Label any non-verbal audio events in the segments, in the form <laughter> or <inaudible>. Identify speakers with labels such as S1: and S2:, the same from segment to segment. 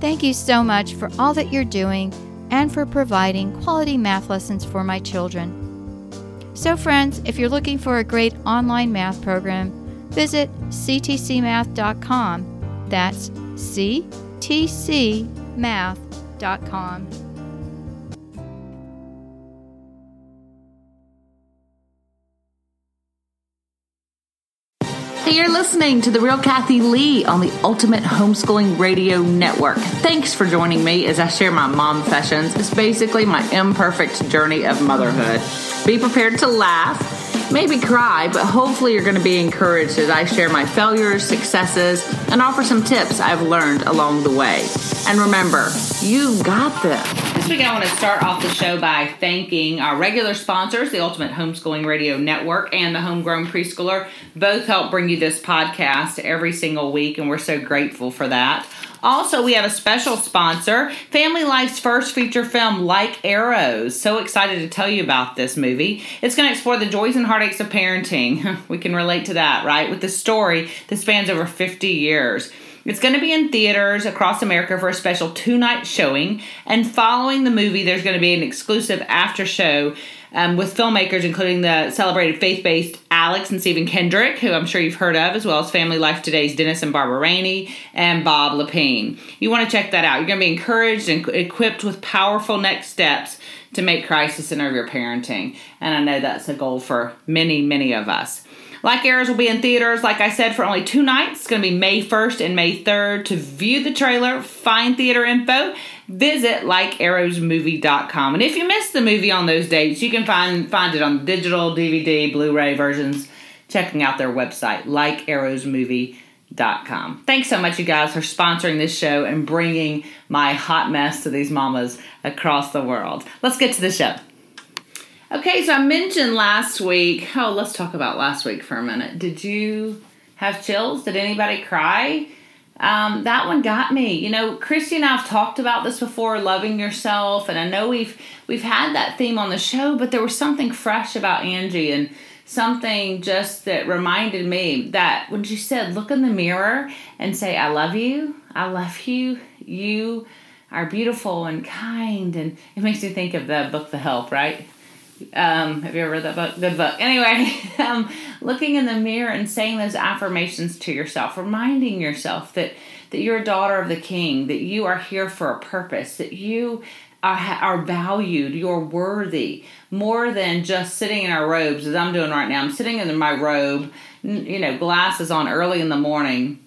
S1: Thank you so much for all that you're doing and for providing quality math lessons for my children. So, friends, if you're looking for a great online math program, visit ctcmath.com. That's ctcmath.com.
S2: Hey, you're listening to The Real Kathy Lee on the Ultimate Homeschooling Radio Network. Thanks for joining me as I share my mom sessions. It's basically my imperfect journey of motherhood. Be prepared to laugh, maybe cry, but hopefully you're going to be encouraged as I share my failures, successes, and offer some tips I've learned along the way. And remember, you've got this. This week, I want to start off the show by thanking our regular sponsors, the Ultimate Homeschooling Radio Network and the Homegrown Preschooler. Both help bring you this podcast every single week, and we're so grateful for that. Also, we have a special sponsor, Family Life's first feature film, Like Arrows. So excited to tell you about this movie. It's going to explore the joys and heartaches of parenting. <laughs> We can relate to that, right? With the story that spans over 50 years. It's going to be in theaters across America for a special two night showing. And following the movie, there's going to be an exclusive after show um, with filmmakers, including the celebrated faith based Alex and Stephen Kendrick, who I'm sure you've heard of, as well as Family Life Today's Dennis and Barbara Rainey and Bob Lepine. You want to check that out. You're going to be encouraged and equipped with powerful next steps to make Christ the center of your parenting. And I know that's a goal for many, many of us. Like Arrows will be in theaters, like I said, for only two nights. It's going to be May 1st and May 3rd. To view the trailer, find theater info, visit likearrowsmovie.com. And if you missed the movie on those dates, you can find, find it on digital, DVD, Blu ray versions, checking out their website, likearrowsmovie.com. Thanks so much, you guys, for sponsoring this show and bringing my hot mess to these mamas across the world. Let's get to the show. Okay, so I mentioned last week. Oh, let's talk about last week for a minute. Did you have chills? Did anybody cry? Um, that one got me. You know, Christy and I have talked about this before, loving yourself, and I know we've we've had that theme on the show, but there was something fresh about Angie and something just that reminded me that when she said, "Look in the mirror and say I love you. I love you. You are beautiful and kind," and it makes you think of the book The Help, right? Um, have you ever read that book? Good book. Anyway, <laughs> um, looking in the mirror and saying those affirmations to yourself, reminding yourself that that you're a daughter of the King, that you are here for a purpose, that you are, are valued, you're worthy more than just sitting in our robes, as I'm doing right now. I'm sitting in my robe, you know, glasses on early in the morning,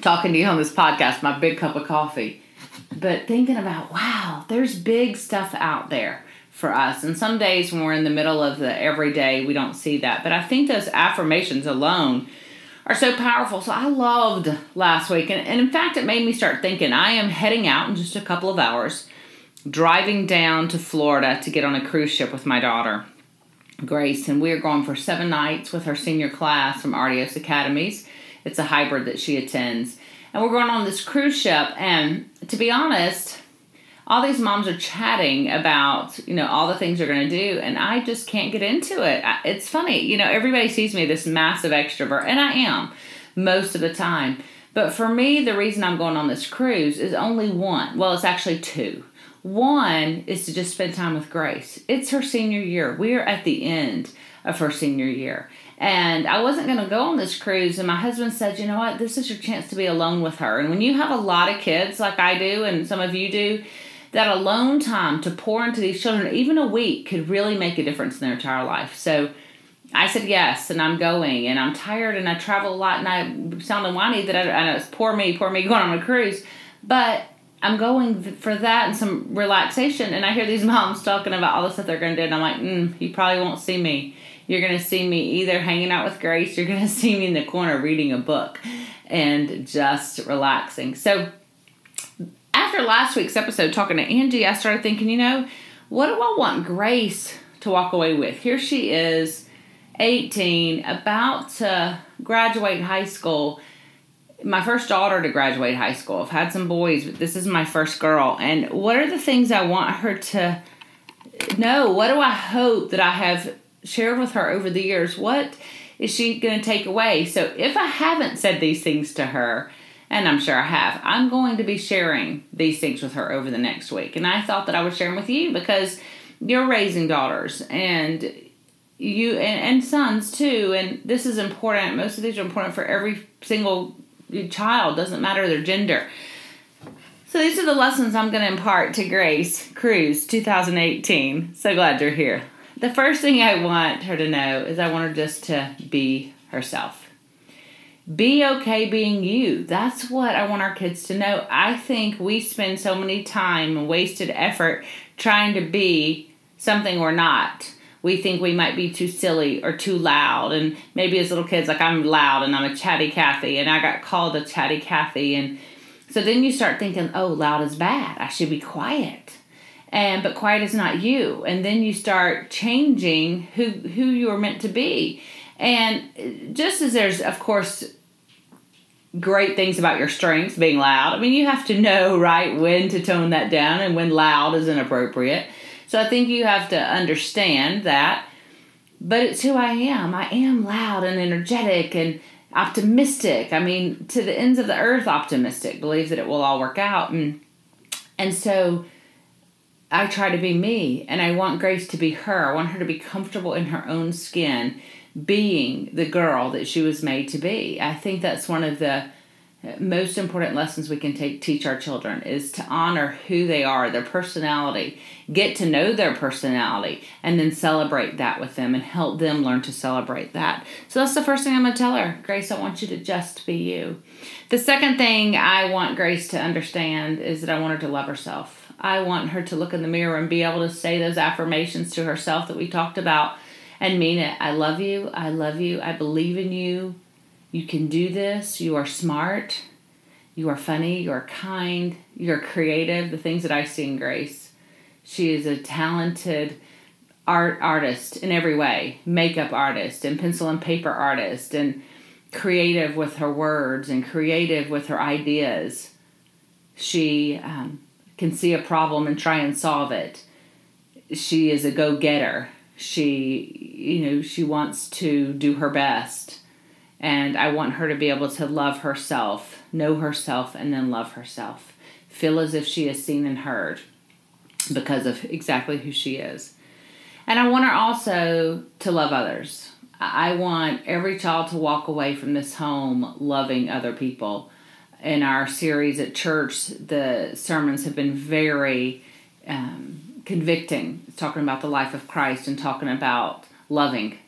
S2: talking to you on this podcast, my big cup of coffee, but thinking about, wow, there's big stuff out there for us. And some days when we're in the middle of the everyday, we don't see that. But I think those affirmations alone are so powerful. So I loved last week. And, and in fact, it made me start thinking I am heading out in just a couple of hours, driving down to Florida to get on a cruise ship with my daughter, Grace. And we are going for seven nights with her senior class from Ardios Academies. It's a hybrid that she attends. And we're going on this cruise ship. And to be honest, all these moms are chatting about you know all the things they're going to do and i just can't get into it it's funny you know everybody sees me this massive extrovert and i am most of the time but for me the reason i'm going on this cruise is only one well it's actually two one is to just spend time with grace it's her senior year we are at the end of her senior year and I wasn't going to go on this cruise. And my husband said, you know what? This is your chance to be alone with her. And when you have a lot of kids, like I do, and some of you do, that alone time to pour into these children, even a week, could really make a difference in their entire life. So I said yes, and I'm going, and I'm tired, and I travel a lot, and I sound whiny that I, I know it's poor me, poor me <laughs> going on a cruise, but I'm going for that and some relaxation. And I hear these <laughs> moms talking about all the stuff they're going to do, and I'm like, mm, you probably won't see me. You're going to see me either hanging out with Grace, you're <laughs> going to see me in the corner reading a book and just relaxing. So after last week's episode, talking to Angie, I started thinking, you know, what do I want Grace to walk away with? Here she is, 18, about to graduate high school. My first daughter to graduate high school. I've had some boys, but this is my first girl. And what are the things I want her to know? What do I hope that I have shared with her over the years? What is she going to take away? So if I haven't said these things to her, and I'm sure I have, I'm going to be sharing these things with her over the next week. And I thought that I would share them with you because you're raising daughters and you and, and sons too. And this is important. Most of these are important for every single child, doesn't matter their gender. So these are the lessons I'm going to impart to Grace Cruz 2018. So glad you're here. The first thing I want her to know is I want her just to be herself be okay being you. That's what I want our kids to know. I think we spend so many time and wasted effort trying to be something we're not. We think we might be too silly or too loud, and maybe as little kids, like I'm loud and I'm a chatty Cathy, and I got called a chatty Cathy, and so then you start thinking, oh, loud is bad. I should be quiet, and but quiet is not you, and then you start changing who who you are meant to be, and just as there's, of course, great things about your strengths being loud, I mean, you have to know, right, when to tone that down and when loud is inappropriate. So I think you have to understand that. But it's who I am. I am loud and energetic and optimistic. I mean, to the ends of the earth, optimistic. Believe that it will all work out. And and so I try to be me, and I want Grace to be her. I want her to be comfortable in her own skin being the girl that she was made to be. I think that's one of the most important lessons we can take teach our children is to honor who they are, their personality, get to know their personality, and then celebrate that with them and help them learn to celebrate that. So that's the first thing I'm going to tell her. Grace, I want you to just be you. The second thing I want Grace to understand is that I want her to love herself. I want her to look in the mirror and be able to say those affirmations to herself that we talked about and mean it. I love you. I love you. I believe in you. You can do this. You are smart. You are funny. You are kind. You're creative. The things that I see in Grace. She is a talented art artist in every way makeup artist and pencil and paper artist and creative with her words and creative with her ideas. She um, can see a problem and try and solve it. She is a go getter she you know she wants to do her best. And i want her to be able to love herself know herself and then love herself. Feel as if she is seen and heard because of exactly who she is. And i want her also to love others. I want every child to walk away from this home loving other people. In our series at church the sermons have been very um, convicting, talking about the life of Christ and talking about loving.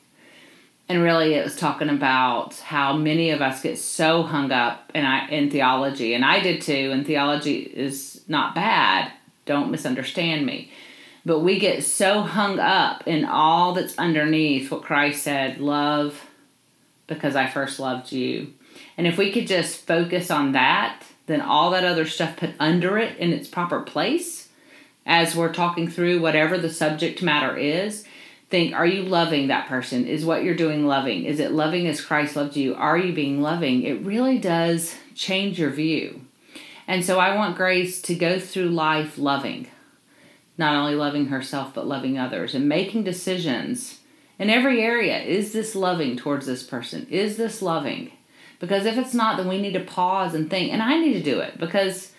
S2: And really, it was talking about how many of us get so hung up in, in theology, and I did too. And theology is not bad. Don't misunderstand me. But we get so hung up in all that's underneath what Christ said love because I first loved you. And if we could just focus on that, then all that other stuff put under it in its proper place as we're talking through whatever the subject matter is think are you loving that person? Is what you're doing loving? Is it loving as christ loved you? Are you being loving? It really does change your view. And so i want grace to go through life loving not only loving herself but loving others and making decisions in every area. Is this loving towards this person? Is this loving? Because if it's not then we need to pause and think and i need to do it because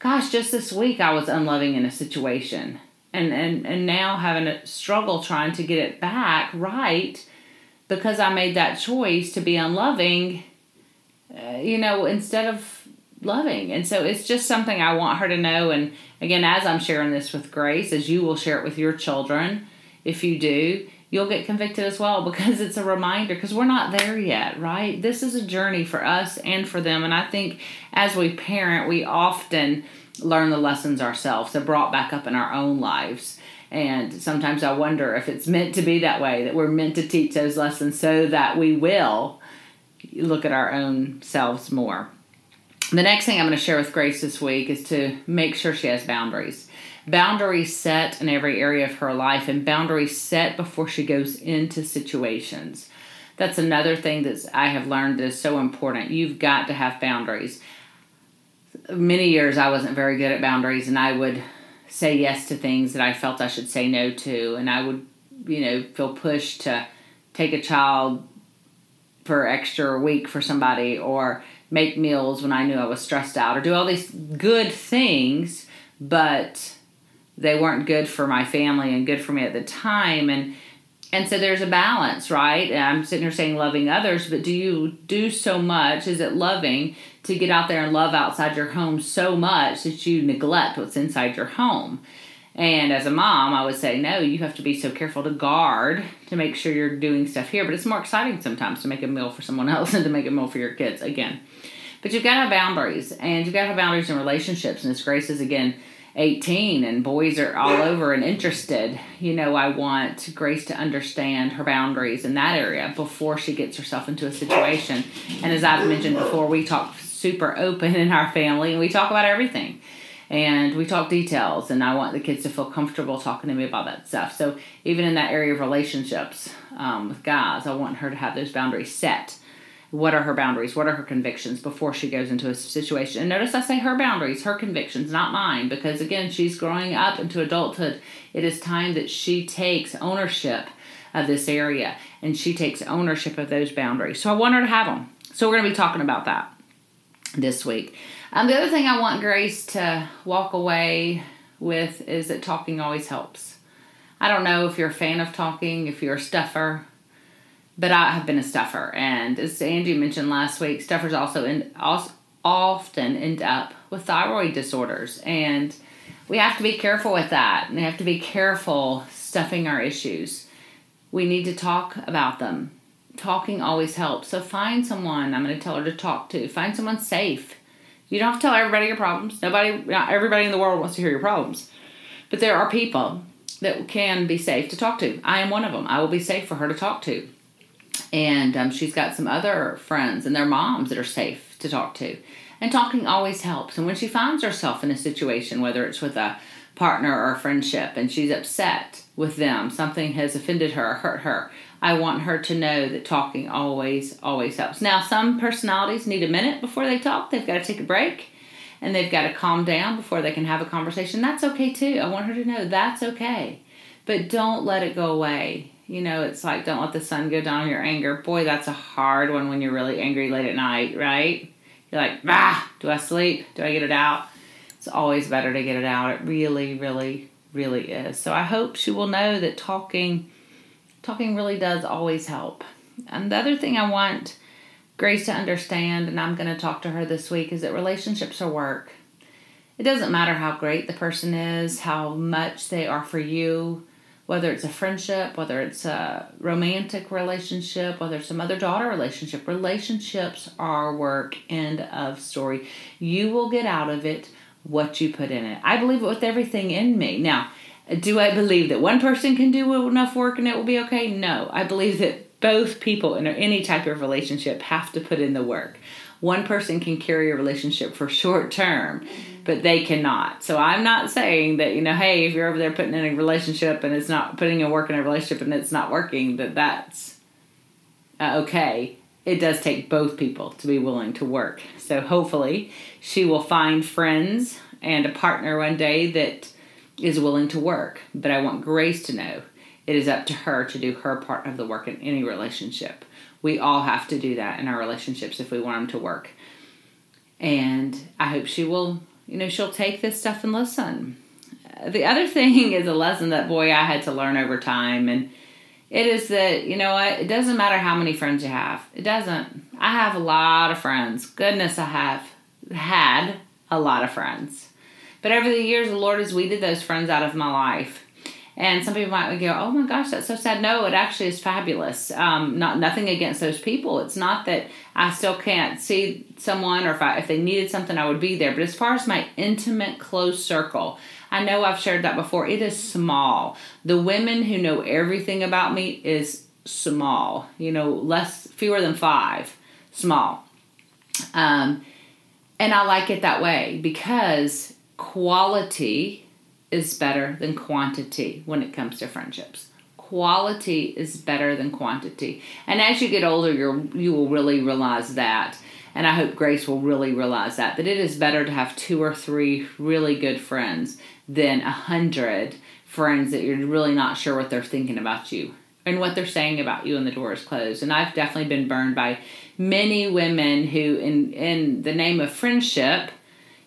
S2: gosh, just this week I was unloving in a situation. And, and, and now having a struggle trying to get it back right because I made that choice to be unloving, uh, you know, instead of loving. And so it's just something I want her to know. And again, as I'm sharing this with Grace, as you will share it with your children, if you do, you'll get convicted as well <laughs> because it's a reminder because we're not there yet, right? This is a journey for us and for them. And I think as we parent, we often learn the lessons ourselves. They're brought back up in our own lives. And sometimes I wonder if it's meant to be that way, that we're meant to teach those lessons so that we will look at our own selves more. the next thing I'm going to share with Grace this week is to make sure she has boundaries. Boundaries set in every area of her life, and boundaries set before she goes into situations. That's another thing that I have learned is so important. You've got to have boundaries. Many years I wasn't very good at boundaries, and I would say yes to things that I felt I should say no to, and I would, you know, feel pushed to take a child for extra week for somebody or make meals when I knew I was stressed out or do all these good things, but they weren't good for my family and good for me at the time and and so there's a balance, right? And I'm sitting here saying loving others, but do you do so much? Is it loving to get out there and love outside your home so much that you neglect what's inside your home? And as a mom, I would say, no, you have to be so careful to guard to make sure you're doing stuff here. But it's more exciting sometimes to make a meal for someone <laughs> else than to make a meal for your kids again. But you've got to have boundaries, and you've got to have boundaries in relationships. And as Grace is again 18 and boys are all over and interested, you know, I want Grace to understand her boundaries in that area before she gets herself into a situation. And as I've mentioned before, we talk super open in our family and we talk about everything. And we talk details and i want the kids to feel comfortable talking to me about that stuff. So even in that area of relationships um, with guys i want her to have those boundaries set what are her boundaries? What are her convictions before she goes into a situation? And notice i say her boundaries her convictions not mine because again she's growing up into adulthood. It is time that she takes ownership of this area and she takes ownership of those boundaries. So i want her to have them so we're going to be talking about that this week. Um, the other thing I want Grace to walk away with is that talking always helps. I don't know if you're a fan of talking, if you're a stuffer, but I have been a stuffer. And as Angie mentioned last week, stuffers also, end, also often end up with thyroid disorders. And we have to be careful with that. And we have to be careful stuffing our issues. We need to talk about them. Talking always helps. So find someone I'm going to tell her to talk to. Find someone safe you don't have to tell everybody your problems. Nobody, not everybody in the world wants to hear your problems. But there are people that can be safe to talk to. I am one of them. I will be safe for her to talk to. And um, she's got some other friends and their moms that are safe to talk to. And talking always helps. And when she finds herself in a situation, whether it's with a partner or a friendship, and she's upset with them, something has offended her or hurt her, I want her to know that talking always, always helps. Now, some personalities need a minute before they talk, they've got to take a break and they've got to calm down before they can have a conversation. That's okay too. I want her to know that's okay. But don't let it go away. You know, it's like don't let the sun go down on your anger. Boy, that's a hard one when you're really angry late at night, right? You're like, ah, do I sleep? Do I get it out? It's always better to get it out. It really, really, really is. So I hope she will know that talking talking really does always help. And the other thing I want Grace to understand, and I'm going to talk to her this week, is that relationships are work. It doesn't matter how great the person is, how much they are for you, whether it's a friendship, whether it's a romantic relationship, whether it's a mother daughter relationship. Relationships are work, end of story. You will get out of it what you put in it. I believe it with everything in me. Now, do I believe that one person can do enough work and it will be okay? No. I believe that both people in any type of relationship have to put in the work. One person can carry a relationship for short term, but they cannot. So I'm not saying that, you know, hey, if you're over there putting in a relationship and it's not putting in work in a relationship and it's not working, that that's uh, okay. It does take both people to be willing to work. So hopefully she will find friends and a partner one day that is willing to work, but I want Grace to know it is up to her to do her part of the work in any relationship. We all have to do that in our relationships if we want them to work. And I hope she will, you know, she'll take this stuff and listen. The other thing is a lesson that, boy, I had to learn over time. And it is that, you know what, it doesn't matter how many friends you have. It doesn't. I have a lot of friends. Goodness, I have had a lot of friends. But over the years, the Lord has weeded those friends out of my life. And some people might go, "Oh my gosh, that's so sad." No, it actually is fabulous. Um, not nothing against those people. It's not that I still can't see someone, or if I, if they needed something, I would be there. But as far as my intimate, close circle, I know I've shared that before. It is small. The women who know everything about me is small. You know, less fewer than five. Small. Um, And I like it that way because quality is better than quantity when it comes to friendships. Quality is better than quantity. And as you get older, you you will really realize that. And I hope Grace will really realize that that it is better to have two or three really good friends than a hundred friends that you're really not sure what they're thinking about you and what they're saying about you when the door is closed. And I've definitely been burned by many women who, in in the name of friendship,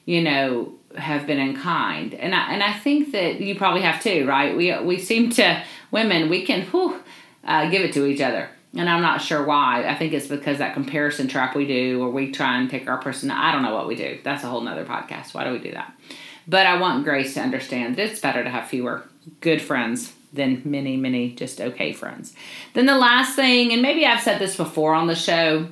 S2: you know, have been unkind. And I and I think that you probably have too, right? We we seem to women we can whew, uh, give it to each other. And I'm not sure why. I think it's because that comparison trap we do, or we try and take our person. I don't know what we do. That's a whole nother podcast. Why do we do that? But I want Grace to understand that it's better to have fewer good friends than many, many just okay friends. Then the last thing, and maybe I've said this before on the show,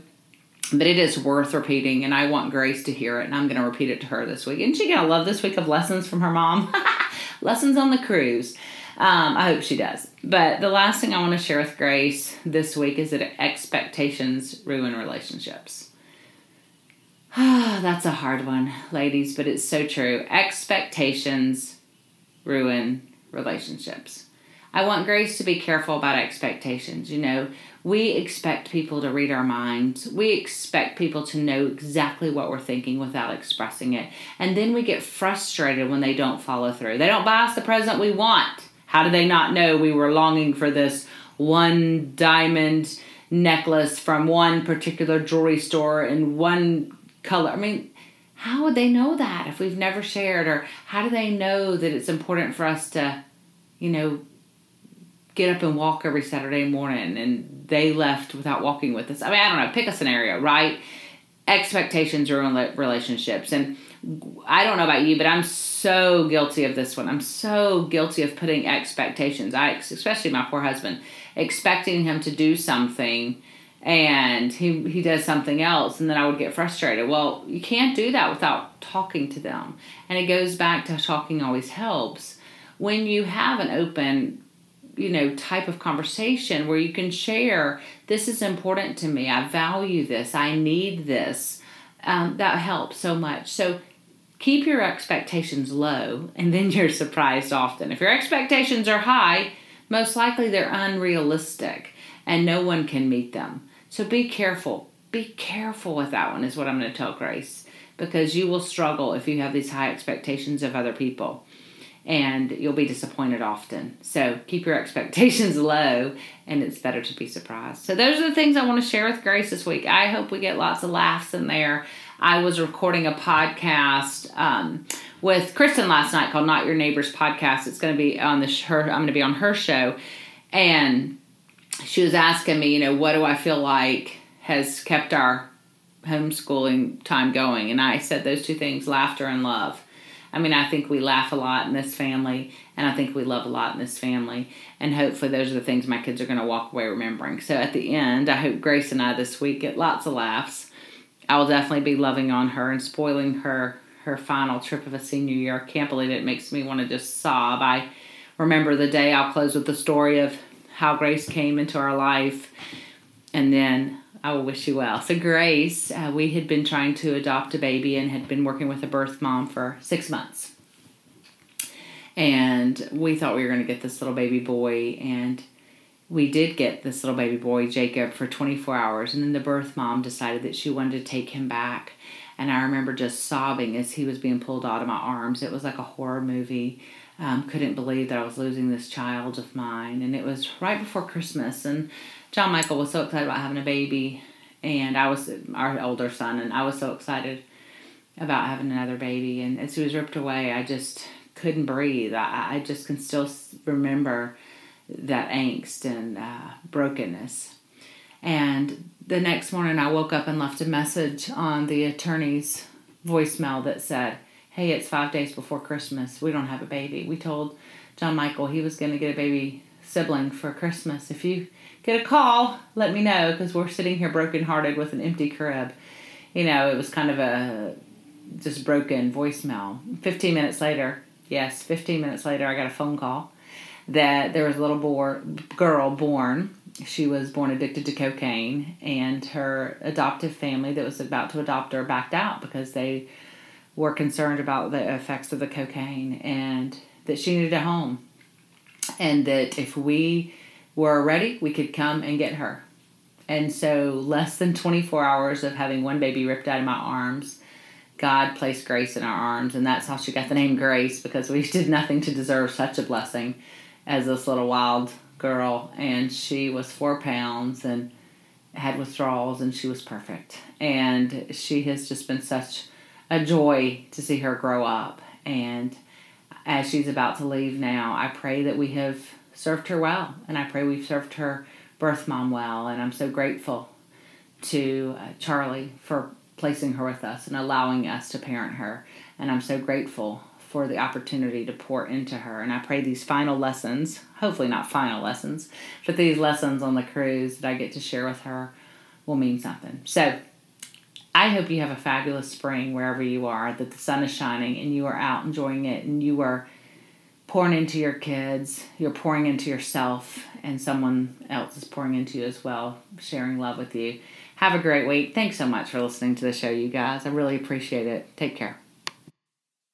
S2: but it is worth repeating, and I want Grace to hear it, and I'm going to repeat it to her this week. Isn't she going to love this week of lessons from her mom? <laughs> lessons on the cruise. Um, I hope she does. But the last thing I want to share with Grace this week is that expectations ruin relationships. <sighs> That's a hard one, ladies, but it's so true. Expectations ruin relationships. I want Grace to be careful about expectations. You know, we expect people to read our minds. We expect people to know exactly what we're thinking without expressing it. And then we get frustrated when they don't follow through. They don't buy us the present we want. How do they not know we were longing for this one diamond necklace from one particular jewelry store in one color? I mean, how would they know that if we've never shared? Or how do they know that it's important for us to, you know, get up and walk every Saturday morning and they left without walking with us. I mean, I don't know, pick a scenario, right? Expectations ruin relationships. And I don't know about you, but I'm so guilty of this one. I'm so guilty of putting expectations. I, especially my poor husband, expecting him to do something and he he does something else and then I would get frustrated. Well, you can't do that without talking to them. And it goes back to talking always helps. When you have an open you know type of conversation where you can share this is important to me. I value this. I need this. Um, that helps so much. So keep your expectations low and then <laughs> you're surprised often. If your expectations are high most likely they're unrealistic and no one can meet them. So be careful. Be careful with that one is what i'm going to tell grace because you will struggle if you have these high expectations of other people and you'll be disappointed often. So keep your <laughs> expectations low, and it's better to be surprised. So, those are the things I want to share with Grace this week. I hope we get lots of laughs in there. I was recording a podcast um, with Kristen last night called Not Your Neighbor's Podcast. It's going to be on the her. I'm going to be on her show, and she was asking me, you know, what do I feel like has kept our homeschooling time going? And I said those two things: laughter and love I mean, I think we laugh a lot in this family, and I think we love a lot in this family. And hopefully, those are the things my kids are going to walk away remembering. So, at the end, I hope Grace and I this week get lots of laughs. I will definitely be loving on her and spoiling her her final trip of a senior year. I can't believe it. it makes me want to just sob. I remember the day. I'll close with the story of how Grace came into our life, and then I will wish you well. So, Grace, uh, we had been trying to adopt a baby and had been working with a birth mom for six months. And we thought we were going to get this little baby boy, and we did get this little baby boy, Jacob, for 24 hours. And then the birth mom decided that she wanted to take him back. And I remember just sobbing as he was being pulled out of my arms. It was like a horror movie. Um, couldn't believe that I was losing this child of mine. And it was right before Christmas. And John Michael was so excited about having a baby, and I was our older son, and I was so excited about having another baby. And as he was ripped away, I just couldn't breathe. I, I just can still remember that angst and uh, brokenness. And the next morning, I woke up and left a message on the attorney's voicemail that said, Hey, it's five days before Christmas. We don't have a baby. We told John Michael he was going to get a baby sibling for Christmas. If you get a call, let me know because we're sitting here brokenhearted with an empty crib. You know, it was kind of a just broken voicemail. 15 minutes later, yes, 15 minutes later, I got a phone call that there was a little boy, girl born she was born addicted to cocaine, and her adoptive family that was about to adopt her backed out because they were concerned about the effects of the cocaine and that she needed a home. And that if we were ready, we could come and get her. And so, less than 24 hours of having one baby ripped out of my arms, God placed Grace in our arms. And that's how she got the name Grace because we <laughs> did nothing to deserve such a blessing as this little wild girl. And she was four pounds and had withdrawals, and she was perfect. And she has just been such a joy to see her grow up. And as she's about to leave now, I pray that we have served her well, and I pray we've served her birth mom well. And I'm so grateful to uh, Charlie for placing her with us and allowing us to parent her. And I'm so grateful for the opportunity to pour into her. And I pray these final lessons, hopefully not final lessons, but these lessons on the cruise that I get to share with her will mean something. So I hope you have a fabulous spring wherever you are, that the sun is shining and you are out enjoying it and you are pouring into your kids, you're pouring into yourself, and someone else is pouring into you as well, sharing love with you. Have a great week. Thanks so much for listening to the show, you guys. I really appreciate it. Take care.